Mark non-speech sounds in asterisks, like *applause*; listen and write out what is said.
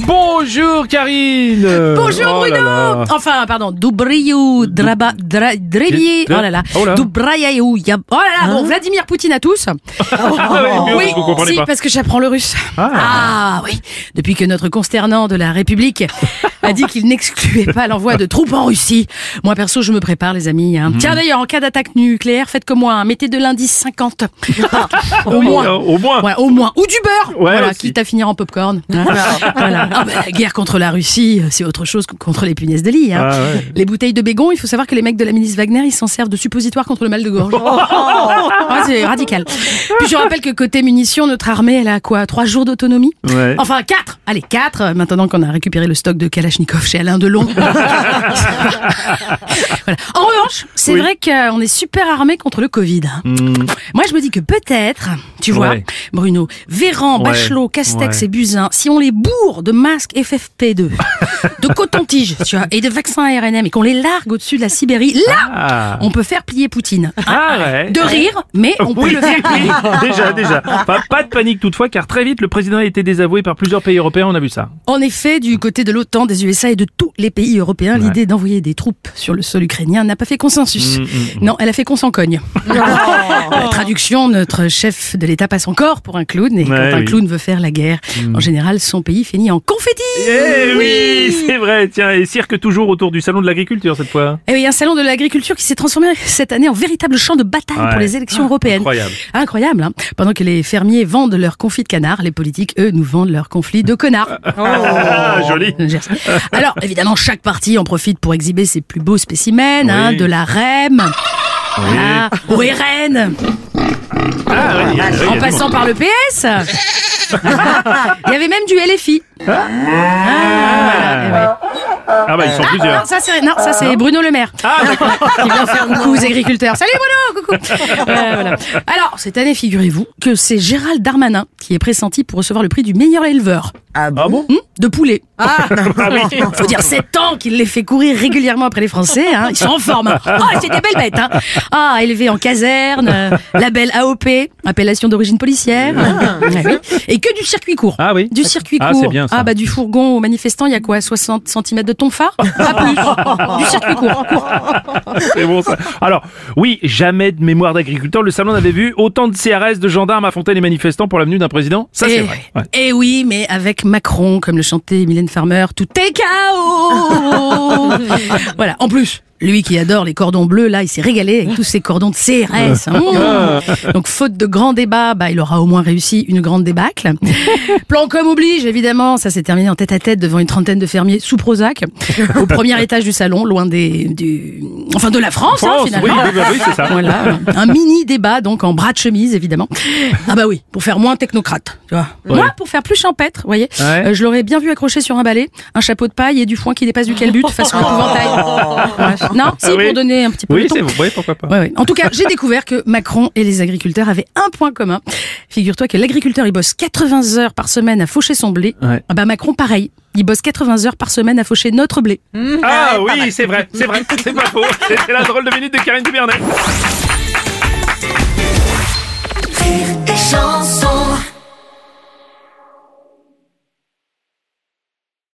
Bonjour Karine Bonjour Oh Bruno là. Enfin, pardon, Dubriou, Draba, Dra, Drebier, De- oh là là, Oh là. Oh là là, bon, Vladimir Poutine à tous. *laughs* Ah oui, oui, comprenez si, pas. parce que j'apprends le russe. Ah. oui, depuis que notre consternant de la République a dit qu'il n'excluait pas l'envoi de troupes en Russie. Moi perso, je me prépare les amis. hein. Mhm. Tiens d'ailleurs, en cas d'attaque nucléaire, faites comme moi, hein, mettez de l'indice 50. *laughs* au Oui, moins. au moins. Ouais, au moins. Ou du beurre. Ouais, voilà, aussi. quitte à finir en popcorn. hein. *laughs* voilà. Ah bah, la guerre contre la Russie, c'est autre chose que contre les punaises de lit. hein. Ah ouais. Les bouteilles de bégon, il faut savoir que les mecs de la milice Wagner, ils s'en servent de suppositoire contre le mal de gorge. Ah, *laughs* c'est radical. Puis je rappelle que côté munitions, notre armée, elle a quoi Trois jours d'autonomie? Ouais. Enfin, quatre Allez, quatre, euh, maintenant qu'on a récupéré le stock de Kalachnikov chez Alain Delon. *laughs* Voilà. En revanche, c'est Oui. vrai qu'on est super armé contre le Covid. hein. Hmm. Moi, je me dis que peut-être, tu vois, Ouais. Bruno, Véran. Bachelot, Castex et Buzyn, si on les bourre de masques *laughs* FFP2, de coton-tige, tu vois, et de vaccins ARNM, et qu'on les largue au-dessus de la Sibérie, là, Ah. on peut faire plier Poutine. Ah ouais. De rire, mais on peut Oui, le faire plier. *laughs* déjà, déjà. Pas, pas de panique toutefois, car très vite, le président a été désavoué par plusieurs pays européens, on a vu ça. En effet, du côté de l'OTAN, des USA et de tous les pays européens, l'idée d'envoyer des troupes sur le sol ukrainien n'a pas fait consensus. Mm, mm, Non, elle a fait qu'on s'en cogne. *laughs* La traduction, notre chef de l'État passe encore pour un clown, et Ouais, quand un oui. clown veut faire la guerre, en général, son pays finit en confetti. Eh oui, c'est vrai. Tiens, et cirque toujours autour du salon de l'agriculture cette fois. Et oui, un salon de l'agriculture qui s'est transformé cette année en véritable champ de bataille Ouais. pour les élections européennes. Incroyable. Incroyable, hein Pendant que les fermiers vendent leurs confits de canard, les politiques, eux, nous vendent leurs conflits de connards. *laughs* Ah, joli. *laughs* Merci. Alors, évidemment, chaque parti en profite pour exhiber ses plus beaux spécimens, hein, Oui. de la REM, voilà, au RN, Ah, oui, il y a- oui, il y a en passant par le PS. *laughs* Il y avait même du LFI. Ah, voilà, ouais. Ah bah ils sont Non, plusieurs. ça c'est non, ça c'est Bruno Le Maire Ah qui vient faire *laughs* coucou aux agriculteurs. Salut Bruno, coucou. Euh, voilà. Alors cette année, figurez-vous que c'est Gérald Darmanin qui est pressenti pour recevoir le prix du meilleur éleveur Ah bon hum, de poulet. *laughs* Ah oui. Faut dire 7 ans qu'il les fait courir régulièrement après les Français. Hein. Ils sont en forme. hein. Ah, c'est des belles bêtes. Hein. Ah, élevés en caserne, euh, label AOP, appellation d'origine policière. Ouais, oui. Et que du circuit court. Ah oui. Du circuit Ah, court. c'est bien, ça. Ah bah du fourgon au manifestant, il y a quoi 60 cm de tonfa Pas plus. Du circuit court. C'est bon ça. Alors, oui, jamais de mémoire d'agriculteur. Le salon n'avait vu autant de CRS, de gendarmes affronter les manifestants pour l'avenue d'un président. Ça, c'est Et- vrai. Ouais. Et oui, mais avec Macron, comme le chantait Mylène Farmer, tout est chaos. *laughs* voilà. En plus, lui qui adore les cordons bleus, là, il s'est régalé avec tous ces cordons de CRS. Mmh. *laughs* Donc, faute de grand débat, bah, il aura au moins réussi une grande débâcle. *laughs* Plan comme oblige, évidemment. Ça s'est terminé en tête à tête devant une trentaine de fermiers sous Prozac, au *laughs* premier étage du salon, loin des, du, enfin, de la France, hein, France, finalement. oui, oui, oui, c'est ça. Voilà, un mini débat donc en bras de chemise évidemment. Ah bah oui, pour faire moins technocrate, tu vois. Moi, pour faire plus champêtre, vous voyez, Ouais. euh, je l'aurais bien vu accroché sur un balai, un chapeau de paille et du foin qui dépasse du calbut façon épouvantail. Ouais. Non, si Ah oui. pour donner un petit peu Oui, le ton. c'est bon. Oui, pourquoi pas. Ouais, ouais. En tout cas, j'ai découvert que Macron et les agriculteurs avaient un point commun. Figure-toi que l'agriculteur, il bosse 80 heures par semaine à faucher son blé. Ouais. Ah bah Macron, pareil. Il bosse 80 heures par semaine à faucher notre blé. Ah oui, c'est vrai, c'est vrai, c'est pas faux. C'était la drôle de minute de Karine Dubernet.